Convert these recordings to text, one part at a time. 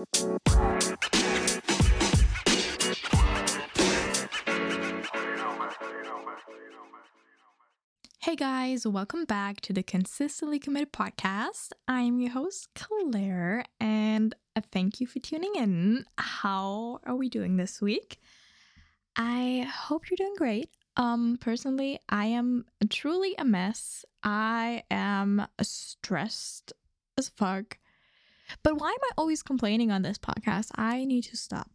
Hey guys, welcome back to the Consistently Committed podcast. I'm your host, Claire, and thank you for tuning in. How are we doing this week? I hope you're doing great. Um, personally, I am truly a mess. I am stressed as fuck. But why am I always complaining on this podcast? I need to stop.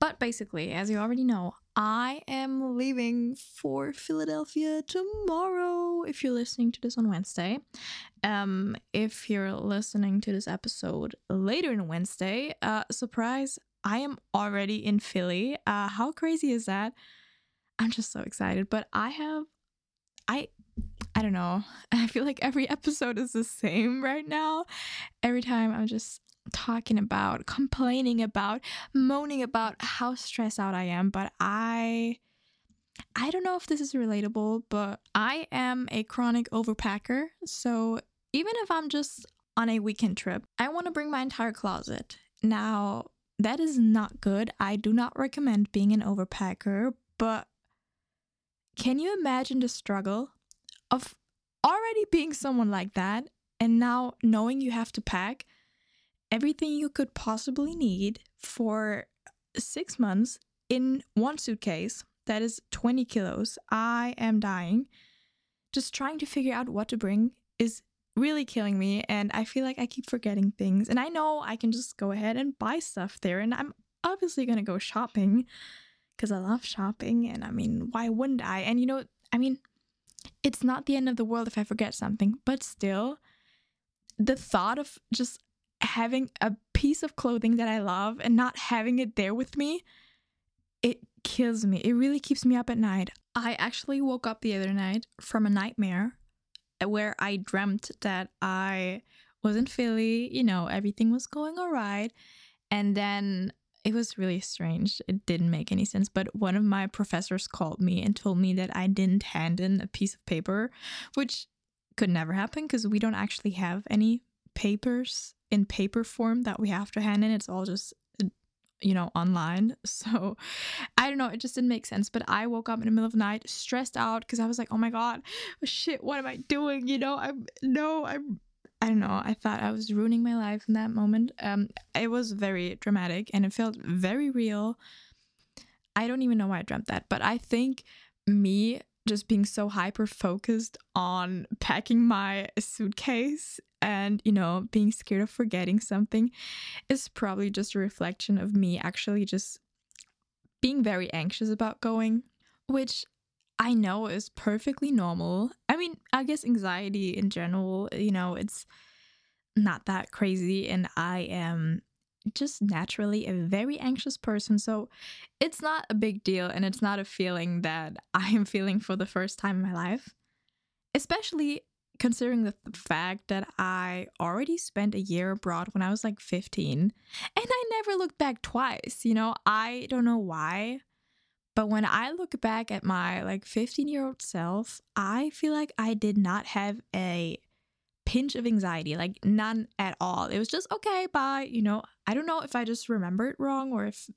But basically, as you already know, I am leaving for Philadelphia tomorrow. If you're listening to this on Wednesday, um, if you're listening to this episode later in Wednesday, uh, surprise, I am already in Philly. Uh, how crazy is that? I'm just so excited. But I have, I, I don't know. I feel like every episode is the same right now. Every time I'm just talking about, complaining about, moaning about how stressed out I am, but I I don't know if this is relatable, but I am a chronic overpacker. So even if I'm just on a weekend trip, I want to bring my entire closet. Now, that is not good. I do not recommend being an overpacker, but can you imagine the struggle of already being someone like that and now knowing you have to pack everything you could possibly need for six months in one suitcase that is 20 kilos. I am dying. Just trying to figure out what to bring is really killing me. And I feel like I keep forgetting things. And I know I can just go ahead and buy stuff there. And I'm obviously going to go shopping because I love shopping. And I mean, why wouldn't I? And you know, I mean, it's not the end of the world if I forget something, but still, the thought of just having a piece of clothing that I love and not having it there with me, it kills me. It really keeps me up at night. I actually woke up the other night from a nightmare where I dreamt that I was in Philly, you know, everything was going all right. And then it was really strange. It didn't make any sense. But one of my professors called me and told me that I didn't hand in a piece of paper, which could never happen because we don't actually have any papers in paper form that we have to hand in. It's all just you know online so i don't know it just didn't make sense but i woke up in the middle of the night stressed out because i was like oh my god shit what am i doing you know i'm no i'm i don't know i thought i was ruining my life in that moment. Um it was very dramatic and it felt very real. I don't even know why i dreamt that but i think me just being so hyper focused on packing my suitcase and you know being scared of forgetting something is probably just a reflection of me actually just being very anxious about going which i know is perfectly normal i mean i guess anxiety in general you know it's not that crazy and i am just naturally a very anxious person so it's not a big deal and it's not a feeling that i am feeling for the first time in my life especially considering the fact that I already spent a year abroad when I was like 15 and I never looked back twice. You know, I don't know why, but when I look back at my like 15 year old self, I feel like I did not have a pinch of anxiety, like none at all. It was just okay, bye. You know, I don't know if I just remember it wrong or if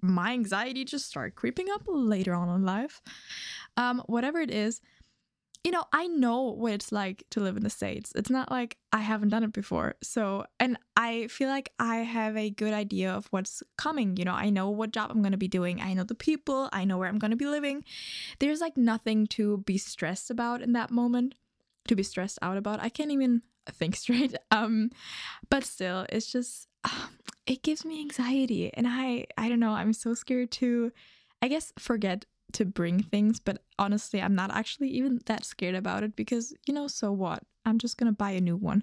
my anxiety just started creeping up later on in life. Um, whatever it is, you know, I know what it's like to live in the States. It's not like I haven't done it before. So, and I feel like I have a good idea of what's coming. You know, I know what job I'm going to be doing. I know the people. I know where I'm going to be living. There's like nothing to be stressed about in that moment, to be stressed out about. I can't even think straight. Um, but still, it's just, it gives me anxiety. And I, I don't know, I'm so scared to, I guess, forget to bring things, but honestly, I'm not actually even that scared about it because, you know, so what? I'm just gonna buy a new one.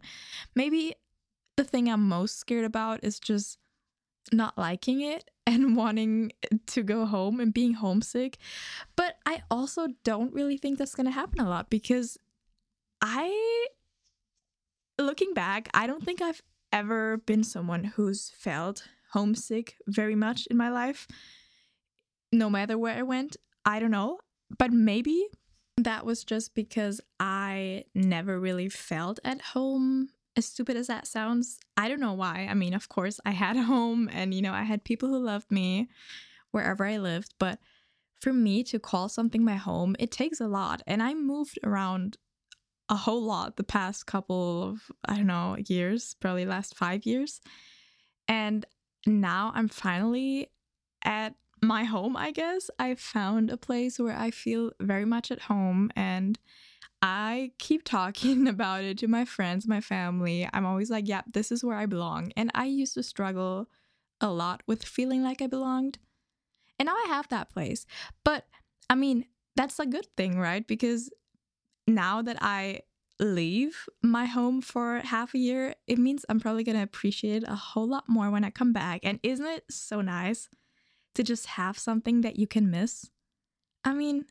Maybe the thing I'm most scared about is just not liking it and wanting to go home and being homesick. But I also don't really think that's gonna happen a lot because I, looking back, I don't think I've ever been someone who's felt homesick very much in my life no matter where I went. I don't know, but maybe that was just because I never really felt at home as stupid as that sounds, I don't know why. I mean, of course, I had a home and, you know, I had people who loved me wherever I lived. But for me to call something my home, it takes a lot. And I moved around a whole lot the past couple of, I don't know, years, probably last five years. And now I'm finally at my home, I guess. I found a place where I feel very much at home and I keep talking about it to my friends, my family. I'm always like, yeah, this is where I belong. And I used to struggle a lot with feeling like I belonged. And now I have that place. But I mean, that's a good thing, right? Because now that I leave my home for half a year, it means I'm probably going to appreciate it a whole lot more when I come back. And isn't it so nice to just have something that you can miss? I mean,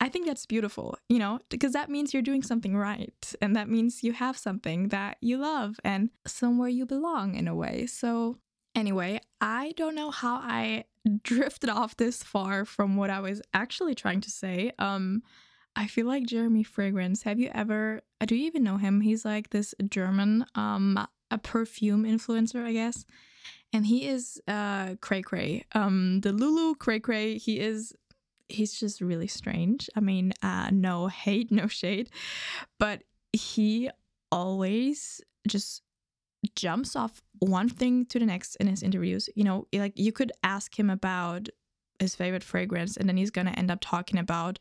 I think that's beautiful, you know, because that means you're doing something right. And that means you have something that you love and somewhere you belong in a way. So, anyway, I don't know how I drifted off this far from what I was actually trying to say. Um, I feel like Jeremy Fragrance. Have you ever, uh, do you even know him? He's like this German, um, a perfume influencer, I guess. And he is uh cray cray. Um the Lulu cray cray, he is he's just really strange. I mean, uh, no hate, no shade, but he always just jumps off one thing to the next in his interviews. You know, like you could ask him about his favorite fragrance and then he's going to end up talking about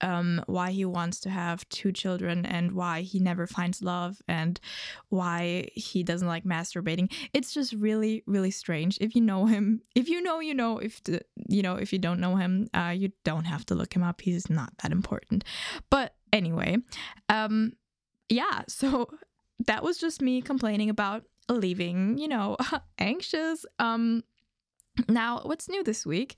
um, why he wants to have two children and why he never finds love and why he doesn't like masturbating. It's just really really strange. If you know him if you know you know if the, you know if you don't know him uh, you don't have to look him up. He's not that important. But anyway um yeah so that was just me complaining about leaving you know anxious. Um now, what's new this week?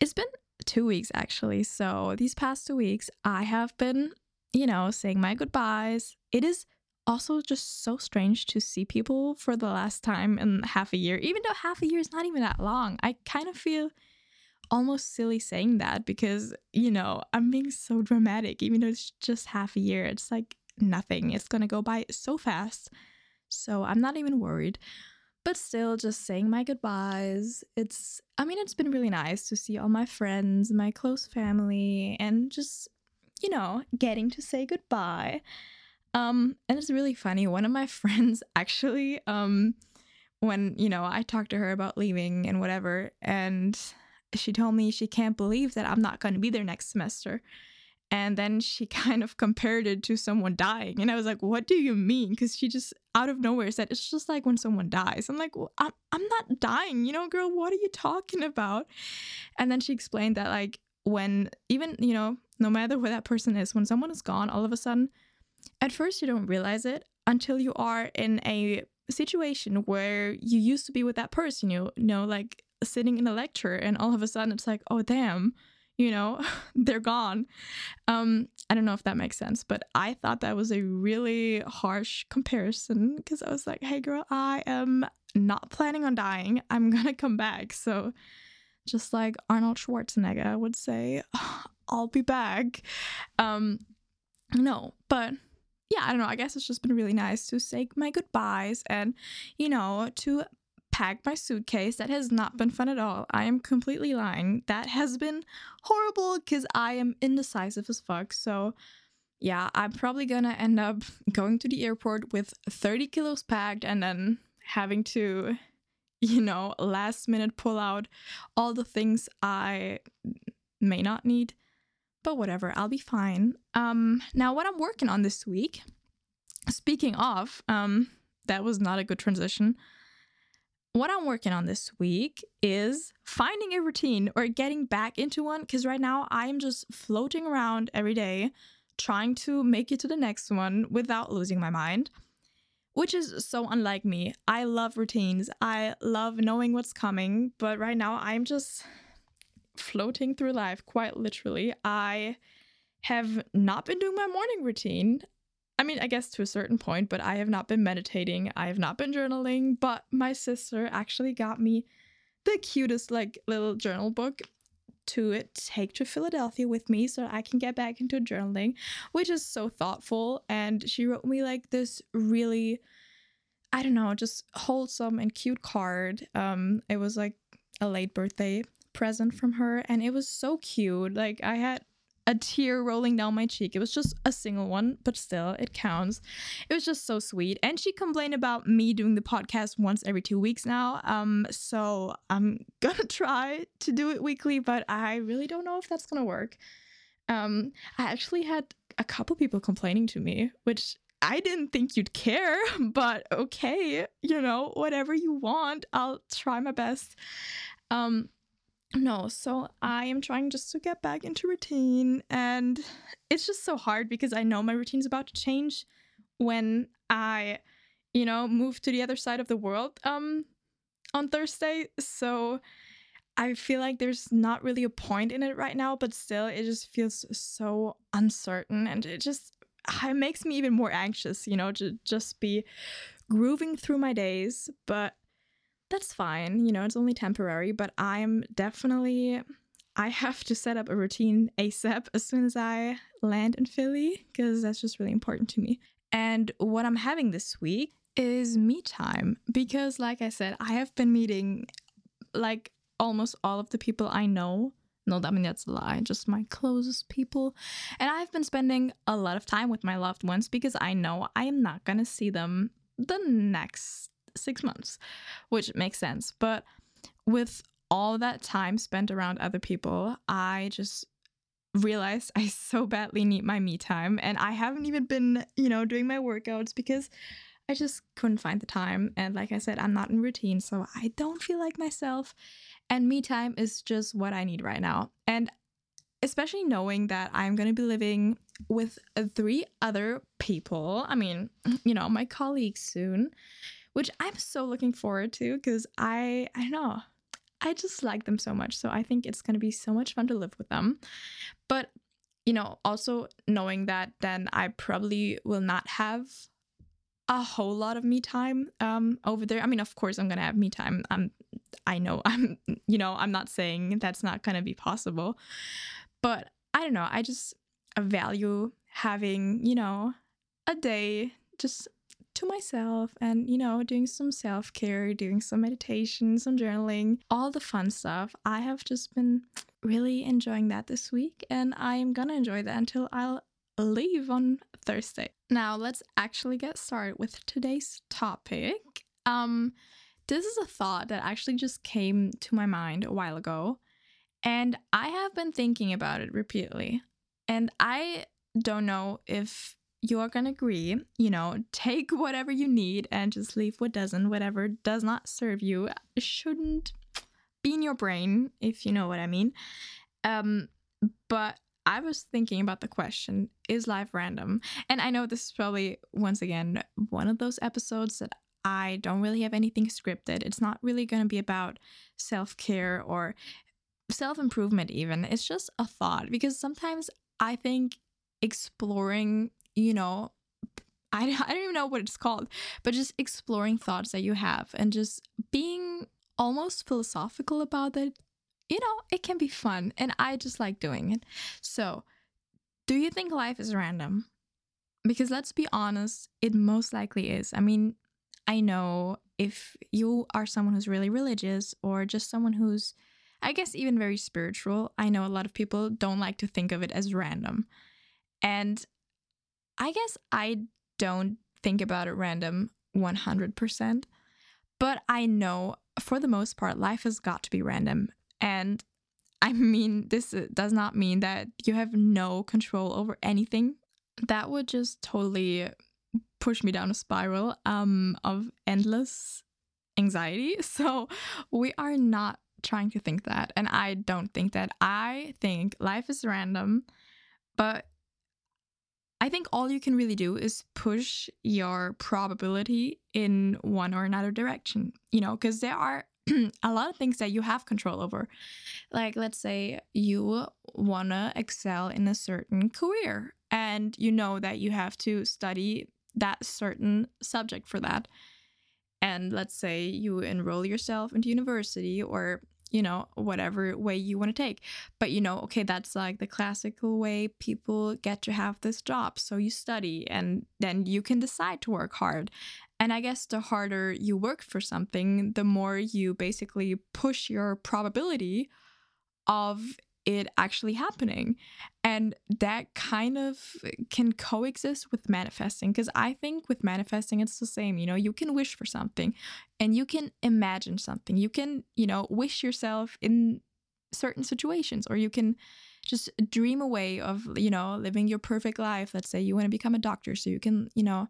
It's been two weeks actually. So, these past two weeks, I have been, you know, saying my goodbyes. It is also just so strange to see people for the last time in half a year, even though half a year is not even that long. I kind of feel almost silly saying that because, you know, I'm being so dramatic, even though it's just half a year. It's like nothing, it's gonna go by so fast. So, I'm not even worried but still just saying my goodbyes. It's, I mean, it's been really nice to see all my friends, my close family, and just, you know, getting to say goodbye. Um, and it's really funny. One of my friends actually, um, when, you know, I talked to her about leaving and whatever, and she told me she can't believe that I'm not going to be there next semester. And then she kind of compared it to someone dying. And I was like, what do you mean? Because she just out of nowhere said, it's just like when someone dies. I'm like, well, I'm, I'm not dying, you know, girl, what are you talking about? And then she explained that, like, when even, you know, no matter where that person is, when someone is gone, all of a sudden, at first you don't realize it until you are in a situation where you used to be with that person, you know, like sitting in a lecture, and all of a sudden it's like, oh, damn you know, they're gone. Um, I don't know if that makes sense, but I thought that was a really harsh comparison because I was like, hey, girl, I am not planning on dying. I'm gonna come back. So, just like Arnold Schwarzenegger would say, I'll be back. Um, no, but yeah, I don't know. I guess it's just been really nice to say my goodbyes and, you know, to packed my suitcase. That has not been fun at all. I am completely lying. That has been horrible because I am indecisive as fuck. So, yeah, I'm probably gonna end up going to the airport with 30 kilos packed and then having to, you know, last minute pull out all the things I may not need. But whatever, I'll be fine. Um, now, what I'm working on this week, speaking of, um, that was not a good transition what I'm working on this week is finding a routine or getting back into one because right now I am just floating around every day trying to make it to the next one without losing my mind, which is so unlike me. I love routines, I love knowing what's coming, but right now I'm just floating through life quite literally. I have not been doing my morning routine. I mean, I guess to a certain point, but I have not been meditating. I have not been journaling, but my sister actually got me the cutest, like, little journal book to take to Philadelphia with me so I can get back into journaling, which is so thoughtful. And she wrote me like this really I don't know, just wholesome and cute card. Um, it was like a late birthday present from her, and it was so cute. Like I had a tear rolling down my cheek. It was just a single one, but still, it counts. It was just so sweet. And she complained about me doing the podcast once every two weeks now. Um, so I'm gonna try to do it weekly, but I really don't know if that's gonna work. Um, I actually had a couple people complaining to me, which I didn't think you'd care, but okay, you know, whatever you want, I'll try my best. Um, no, so I am trying just to get back into routine and it's just so hard because I know my routine's about to change when I, you know, move to the other side of the world um on Thursday. So I feel like there's not really a point in it right now, but still it just feels so uncertain and it just it makes me even more anxious, you know, to just be grooving through my days, but that's fine. You know, it's only temporary, but I'm definitely I have to set up a routine ASAP as soon as I land in Philly because that's just really important to me. And what I'm having this week is me time because like I said, I have been meeting like almost all of the people I know. No, I mean that's a lie, just my closest people. And I've been spending a lot of time with my loved ones because I know I am not gonna see them the next six months, which makes sense. But with all that time spent around other people, I just realized I so badly need my me time. And I haven't even been, you know, doing my workouts because I just couldn't find the time. And like I said, I'm not in routine, so I don't feel like myself. And me time is just what I need right now. And especially knowing that I'm going to be living with uh, three other people. I mean, you know, my colleagues soon which I'm so looking forward to because I I know. I just like them so much. So I think it's going to be so much fun to live with them. But you know, also knowing that then I probably will not have a whole lot of me time um over there. I mean, of course I'm going to have me time. I'm I know I'm you know, I'm not saying that's not going to be possible. But I don't know, I just value having, you know, a day just to myself and, you know, doing some self care, doing some meditation, some journaling, all the fun stuff. I have just been really enjoying that this week and I am gonna enjoy that until I'll leave on Thursday. Now, let's actually get started with today's topic. Um, this is a thought that actually just came to my mind a while ago, and I have been thinking about it repeatedly. And I don't know if you are going to agree, you know, take whatever you need and just leave what doesn't. Whatever does not serve you shouldn't be in your brain, if you know what I mean. Um, but I was thinking about the question is life random? And I know this is probably, once again, one of those episodes that I don't really have anything scripted. It's not really going to be about self care or self improvement, even. It's just a thought because sometimes I think exploring you know, I, I don't even know what it's called, but just exploring thoughts that you have and just being almost philosophical about it, you know, it can be fun. And I just like doing it. So, do you think life is random? Because let's be honest, it most likely is. I mean, I know if you are someone who's really religious or just someone who's, I guess, even very spiritual, I know a lot of people don't like to think of it as random. And I guess I don't think about it random 100%, but I know for the most part, life has got to be random. And I mean, this does not mean that you have no control over anything. That would just totally push me down a spiral um, of endless anxiety. So we are not trying to think that. And I don't think that. I think life is random, but I think all you can really do is push your probability in one or another direction, you know, because there are a lot of things that you have control over. Like, let's say you want to excel in a certain career and you know that you have to study that certain subject for that. And let's say you enroll yourself into university or you know, whatever way you want to take. But, you know, okay, that's like the classical way people get to have this job. So you study and then you can decide to work hard. And I guess the harder you work for something, the more you basically push your probability of it actually happening. And that kind of can coexist with manifesting because I think with manifesting, it's the same. You know, you can wish for something and you can imagine something. You can, you know, wish yourself in certain situations or you can just dream away of, you know, living your perfect life. Let's say you want to become a doctor. So you can, you know,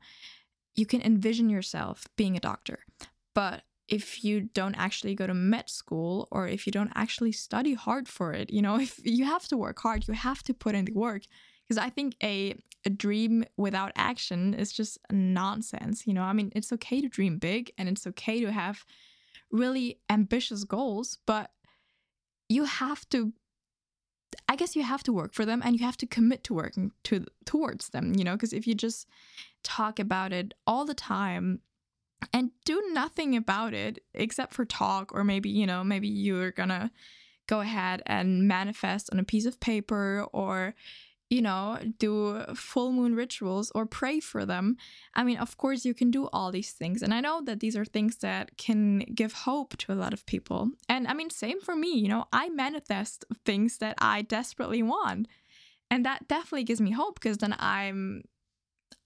you can envision yourself being a doctor. But if you don't actually go to med school or if you don't actually study hard for it, you know, if you have to work hard, you have to put in the work. Because I think a, a dream without action is just nonsense. You know, I mean, it's okay to dream big and it's okay to have really ambitious goals, but you have to I guess you have to work for them and you have to commit to working to towards them, you know, because if you just talk about it all the time and do nothing about it except for talk or maybe you know maybe you're gonna go ahead and manifest on a piece of paper or you know do full moon rituals or pray for them. I mean of course you can do all these things and i know that these are things that can give hope to a lot of people. And i mean same for me you know i manifest things that i desperately want and that definitely gives me hope because then i'm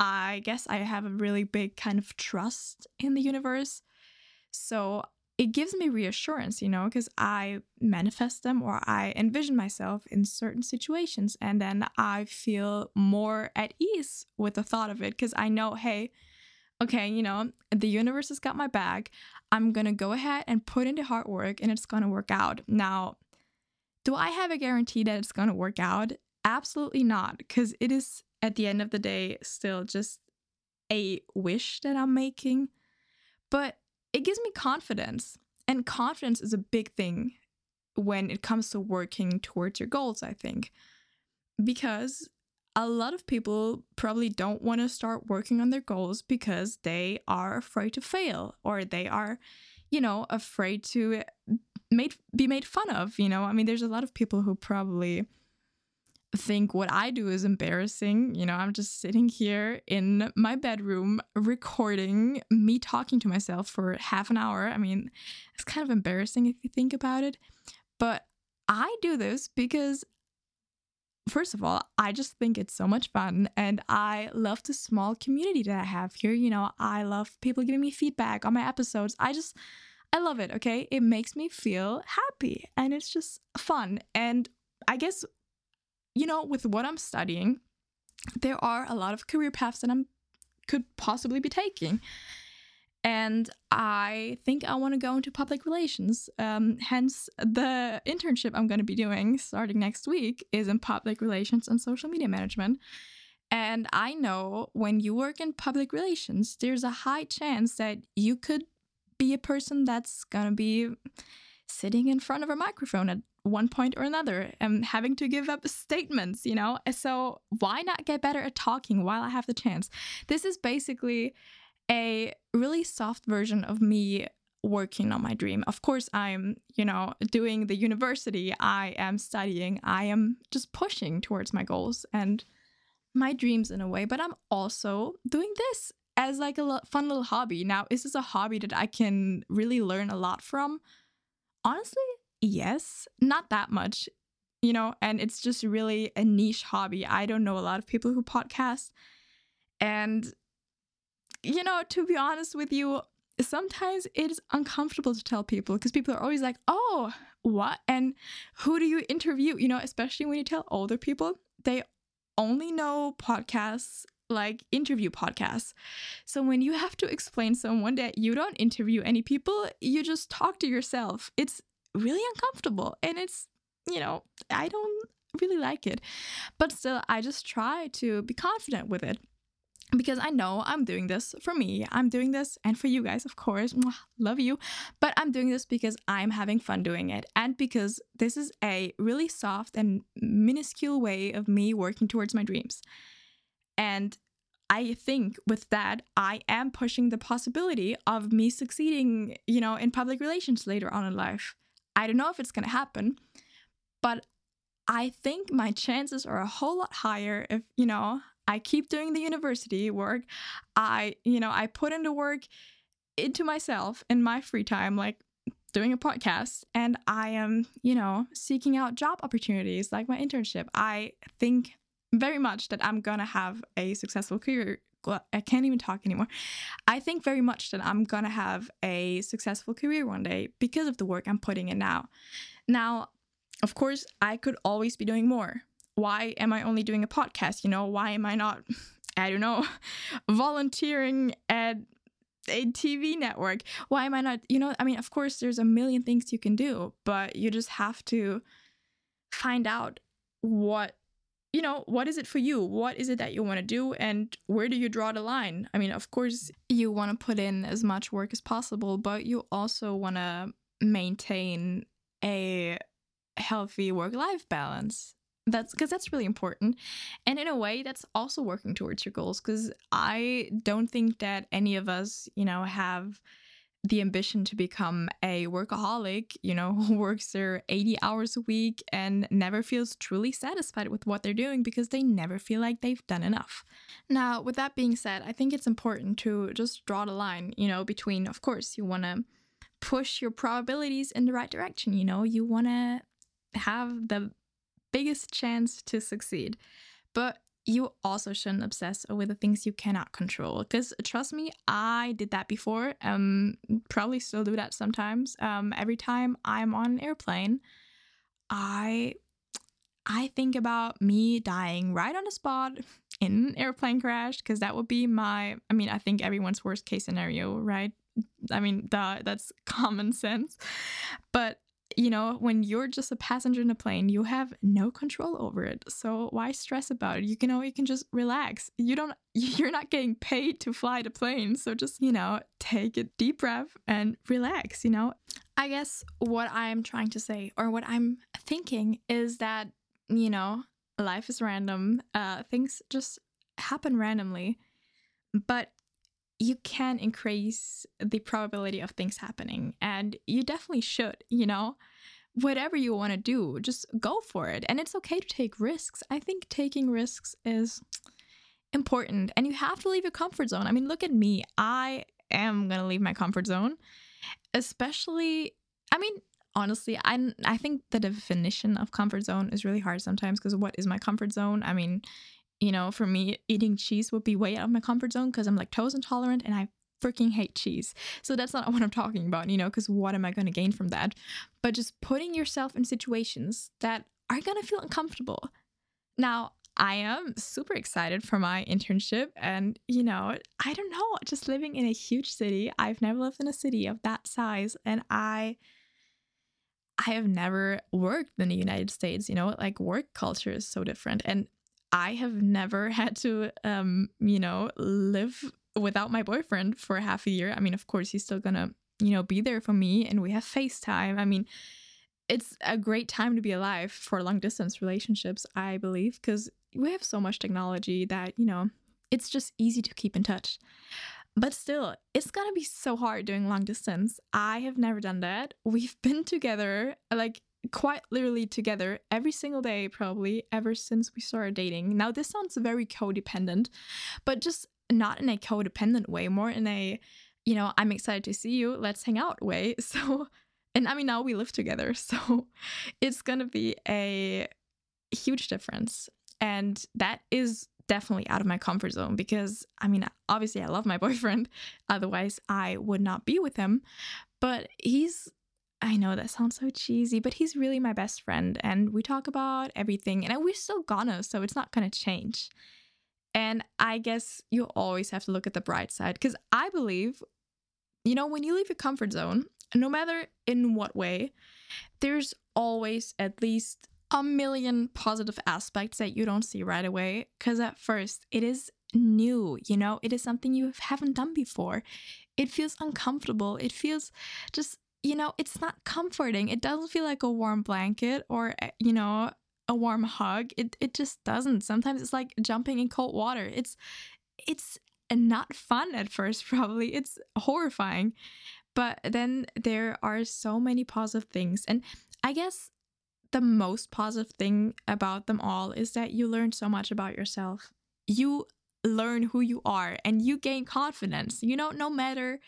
I guess I have a really big kind of trust in the universe. So it gives me reassurance, you know, because I manifest them or I envision myself in certain situations. And then I feel more at ease with the thought of it because I know, hey, okay, you know, the universe has got my back. I'm going to go ahead and put in the hard work and it's going to work out. Now, do I have a guarantee that it's going to work out? Absolutely not, because it is at the end of the day still just a wish that I'm making. But it gives me confidence. And confidence is a big thing when it comes to working towards your goals, I think. Because a lot of people probably don't want to start working on their goals because they are afraid to fail or they are, you know, afraid to made be made fun of, you know? I mean, there's a lot of people who probably think what I do is embarrassing. You know, I'm just sitting here in my bedroom recording me talking to myself for half an hour. I mean, it's kind of embarrassing if you think about it. But I do this because, first of all, I just think it's so much fun. And I love the small community that I have here. You know, I love people giving me feedback on my episodes. I just, I love it, okay? It makes me feel happy and it's just fun. And I guess you know, with what I'm studying, there are a lot of career paths that I'm could possibly be taking. And I think I want to go into public relations. Um, hence, the internship I'm going to be doing starting next week is in public relations and social media management. And I know when you work in public relations, there's a high chance that you could be a person that's going to be sitting in front of a microphone at one point or another and having to give up statements, you know? So why not get better at talking while I have the chance? This is basically a really soft version of me working on my dream. Of course, I'm, you know, doing the university, I am studying, I am just pushing towards my goals and my dreams in a way, but I'm also doing this as like a fun little hobby. Now, is this a hobby that I can really learn a lot from? Honestly, yes, not that much, you know, and it's just really a niche hobby. I don't know a lot of people who podcast. And, you know, to be honest with you, sometimes it's uncomfortable to tell people because people are always like, oh, what? And who do you interview? You know, especially when you tell older people, they only know podcasts like interview podcasts. So when you have to explain someone that you don't interview any people, you just talk to yourself. It's really uncomfortable and it's, you know, I don't really like it. But still, I just try to be confident with it because I know I'm doing this for me. I'm doing this and for you guys, of course. Love you. But I'm doing this because I'm having fun doing it and because this is a really soft and minuscule way of me working towards my dreams. And I think with that, I am pushing the possibility of me succeeding, you know, in public relations later on in life. I don't know if it's going to happen, but I think my chances are a whole lot higher if, you know, I keep doing the university work. I, you know, I put into work into myself in my free time, like doing a podcast, and I am, you know, seeking out job opportunities like my internship. I think very much that I'm gonna have a successful career. I can't even talk anymore. I think very much that I'm gonna have a successful career one day because of the work I'm putting in now. Now, of course, I could always be doing more. Why am I only doing a podcast? You know, why am I not, I don't know, volunteering at a TV network? Why am I not, you know, I mean, of course, there's a million things you can do, but you just have to find out what you know, what is it for you? What is it that you want to do? And where do you draw the line? I mean, of course, you want to put in as much work as possible, but you also want to maintain a healthy work life balance. That's because that's really important. And in a way, that's also working towards your goals because I don't think that any of us, you know, have the ambition to become a workaholic, you know, works their 80 hours a week and never feels truly satisfied with what they're doing because they never feel like they've done enough. Now, with that being said, I think it's important to just draw the line, you know, between, of course, you want to push your probabilities in the right direction, you know, you want to have the biggest chance to succeed. But you also shouldn't obsess over the things you cannot control. Because trust me i did that before um probably still do that sometimes. Um every time i'm on an airplane i i think about me dying right on the spot in an airplane crash because that would be my i mean i think everyone's worst case scenario right? I mean duh, that's common sense. But you know, when you're just a passenger in a plane, you have no control over it. So why stress about it? You can you can just relax. You don't you're not getting paid to fly the plane. So just, you know, take a deep breath and relax, you know. I guess what I'm trying to say or what I'm thinking is that, you know, life is random. Uh things just happen randomly. But you can increase the probability of things happening and you definitely should you know? Whatever you want to do just go for it and it's okay to take risks. I think taking risks is important and you have to leave your comfort zone. I mean look at me. I am going to leave my comfort zone especially i mean honestly i i think the definition of comfort zone is really hard sometimes because what is my comfort zone? I mean you know, for me, eating cheese would be way out of my comfort zone because I'm lactose intolerant and I freaking hate cheese. So that's not what I'm talking about, you know, because what am I going to gain from that? But just putting yourself in situations that are going to feel uncomfortable. Now, I am super excited for my internship. And, you know, I don't know, just living in a huge city. I've never lived in a city of that size. And I. I have never worked in the United States, you know, like work culture is so different. And I have never had to, um, you know, live without my boyfriend for half a year. I mean, of course, he's still gonna, you know, be there for me and we have FaceTime. I mean, it's a great time to be alive for long distance relationships, I believe, because we have so much technology that, you know, it's just easy to keep in touch. But still, it's gonna be so hard doing long distance. I have never done that. We've been together like quite literally together every single day, probably ever since we started dating. Now, this sounds very codependent, but just not in a codependent way, more in a, you know, I'm excited to see you, let's hang out way. So, and I mean, now we live together. So it's going to be a huge difference. And that is definitely out of my comfort zone because I mean, obviously, I love my boyfriend. Otherwise, I would not be with him. But he's I know that sounds so cheesy, but he's really my best friend and we talk about everything and we're still gonna, so it's not gonna change. And I guess you always have to look at the bright side because I believe, you know, when you leave your comfort zone, no matter in what way, there's always at least a million positive aspects that you don't see right away. Because at first, it is new, you know, it is something you haven't done before. It feels uncomfortable. It feels just you know, it's not comforting. It doesn't feel like a warm blanket or, eh, you know, a warm hug. It it just doesn't. Sometimes it's like jumping in cold water. It's it's not fun at first probably. It's horrifying. But then there are so many positive things. And I guess the most positive thing about them all is that you learn so much about yourself. you learn who you are and you gain confidence. You know, no matter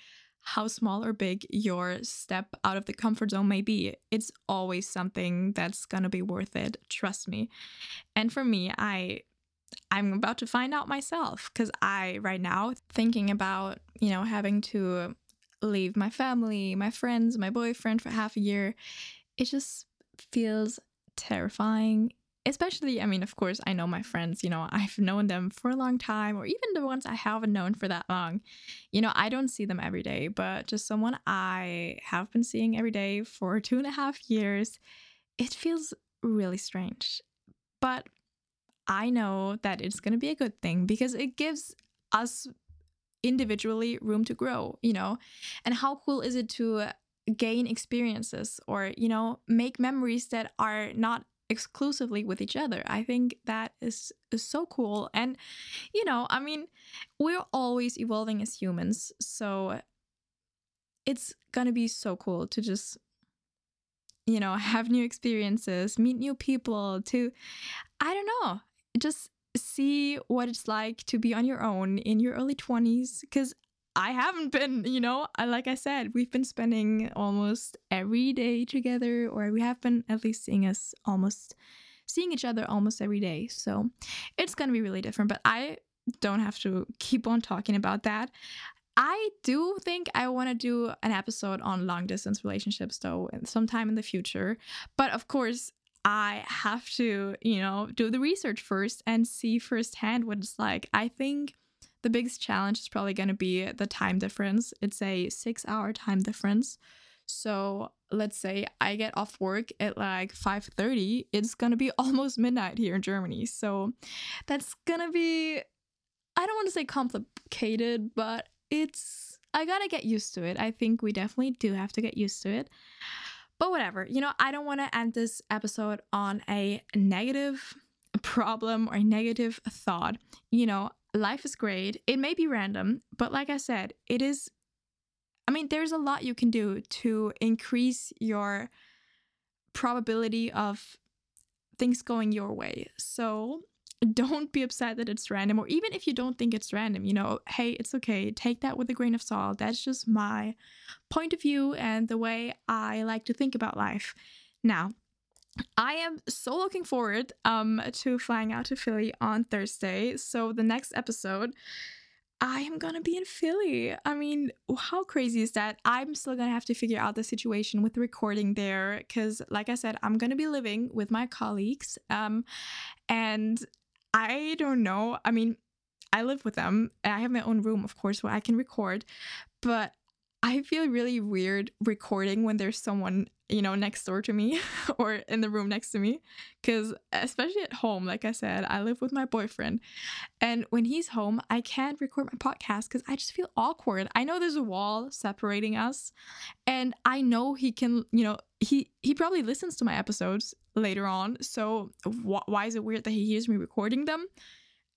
how small or big your step out of the comfort zone may be, it's always something that's going to be worth it, trust me. And for me, I I'm about to find out myself cuz I right now thinking about, you know, having to leave my family, my friends, my boyfriend for half a year, it just feels terrifying especially, I mean, of course, I know my friends, you know, I've known them for a long time, or even the ones I haven't known for that long. You know, I don't see them every day, but just someone I have been seeing every day for two and a half years, it feels really strange. But I know that it's going to be a good thing because it gives us individually room to grow, you know? And how cool is it to gain experiences or, you know, make memories that are not exclusively with each other. I think that is, is so cool. And, you know, I mean, we're always evolving as humans. So it's going to be so cool to just, you know, have new experiences, meet new people, to, I don't know, just see what it's like to be on your own in your early 20s. Because I haven't been, you know, like I said, we've been spending almost every day together, or we have been at least seeing us almost seeing each other almost every day. So it's gonna be really different. But I don't have to keep on talking about that. I do think I want to do an episode on long distance relationships though sometime in the future. But of course, I have to, you know, do the research first and see firsthand what it's like. I think the biggest challenge is probably going to be the time difference. It's a six hour time difference. So let's say I get off work at like 5:30, it's going to be almost midnight here in Germany. So that's going to be I don't want to say complicated, but it's I got to get used to it. I think we definitely do have to get used to it. But whatever. You know, I don't want to end this episode on a negative problem or a negative thought. You know, life is great. It may be random, but like I said, it is. I mean, there's a lot you can do to increase your probability of things going your way. So don't be upset that it's random, or even if you don't think it's random, you know, hey, it's okay. Take that with a grain of salt. That's just my point of view and the way I like to think about life. Now, I am so looking forward um to flying out to Philly on Thursday. So the next episode I am gonna be in Philly. I mean, how crazy is that? I'm still gonna have to figure out the situation with recording there because, like I said, I'm gonna be living with my colleagues. Um, and I don't know. I mean, I live with them. I have my own room, of course, where I can record, but I feel really weird recording when there's someone, you know, next door to me or in the room next to me. Because, especially at home, like I said, I live with my boyfriend. And when he's home, I can't record my podcast because I just feel awkward. I know there's a wall separating us. And I know he can, you know, he, he probably listens to my episodes later on. So, wh- why is it weird that he hears me recording them?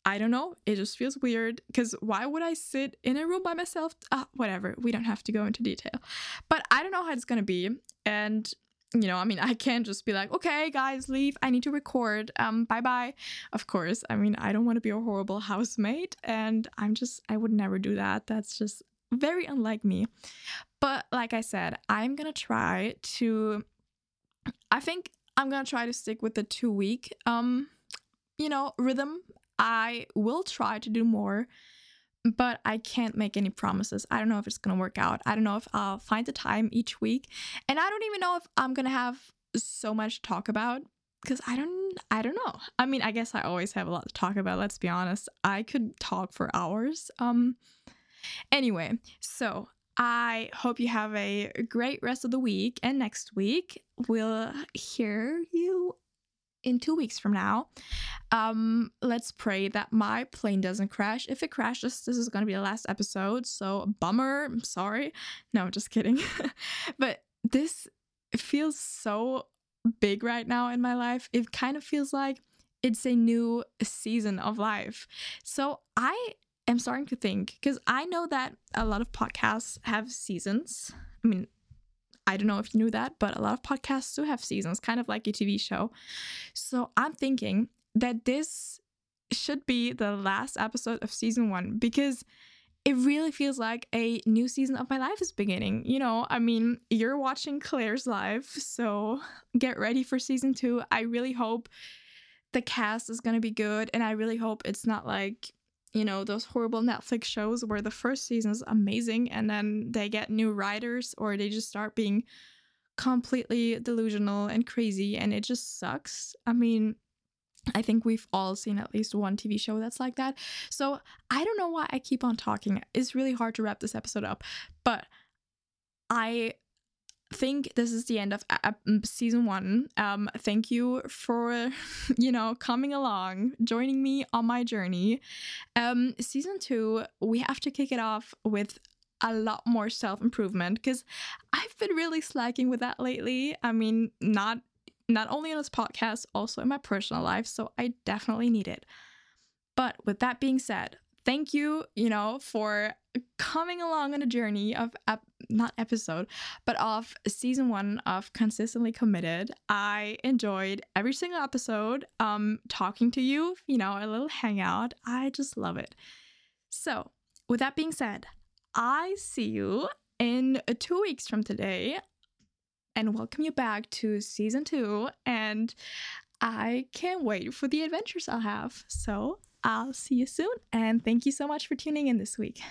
I don't know. It just feels weird because why would I sit in a room by myself? Ah, whatever. We don't have to go into detail. But I don't know how it's going to be. And, you know, I mean, I can't just be like, okay, guys, leave. I need to record. Um, bye bye. Of course. I mean, I don't want to be a horrible housemate. And I'm just, I would never do that. That's just very unlike me. But like I said, I'm going to try to, I think I'm going to try to stick with the two week, um, you know, rhythm I will try to do more, but I can't make any promises. I don't know if it's going to work out. I don't know if I'll find the time each week. And I don't even know if I'm going to have so much to talk about because I don't I don't know. I mean, I guess I always have a lot to talk about, let's be honest. I could talk for hours. Um anyway, so I hope you have a great rest of the week and next week we'll hear you in two weeks from now. Um, let's pray that my plane doesn't crash. If it crashes, this is going to be the last episode. So, bummer. I'm sorry. No, just kidding. but this feels so big right now in my life. It kind of feels like it's a new season of life. So, I am starting to think because I know that a lot of podcasts have seasons. I mean, I don't know if you knew that, but a lot of podcasts do have seasons, kind of like a TV show. So I'm thinking that this should be the last episode of season one because it really feels like a new season of my life is beginning. You know, I mean, you're watching Claire's life, so get ready for season two. I really hope the cast is going to be good, and I really hope it's not like, you know, those horrible Netflix shows where the first season is amazing and then they get new writers or they just start being completely delusional and crazy and it just sucks. I mean, I think we've all seen at least one TV show that's like that. So I don't know why I keep on talking. It's really hard to wrap this episode up, but I think this is the end of season one. Um, thank you for, you know, coming along, joining me on my journey. Um, season two, we have to kick it off with a lot more self improvement because I've been really slacking with that lately. I mean, not not only on this podcast, also in my personal life. So I definitely need it. But with that being said, thank you, you know, for coming along on a journey of ep- not episode, but of season one of consistently committed. I enjoyed every single episode. Um, talking to you, you know, a little hangout. I just love it. So, with that being said, I see you in two weeks from today and welcome you back to season two. And I can't wait for the adventures I'll have. So I'll see you soon. And thank you so much for tuning in this week.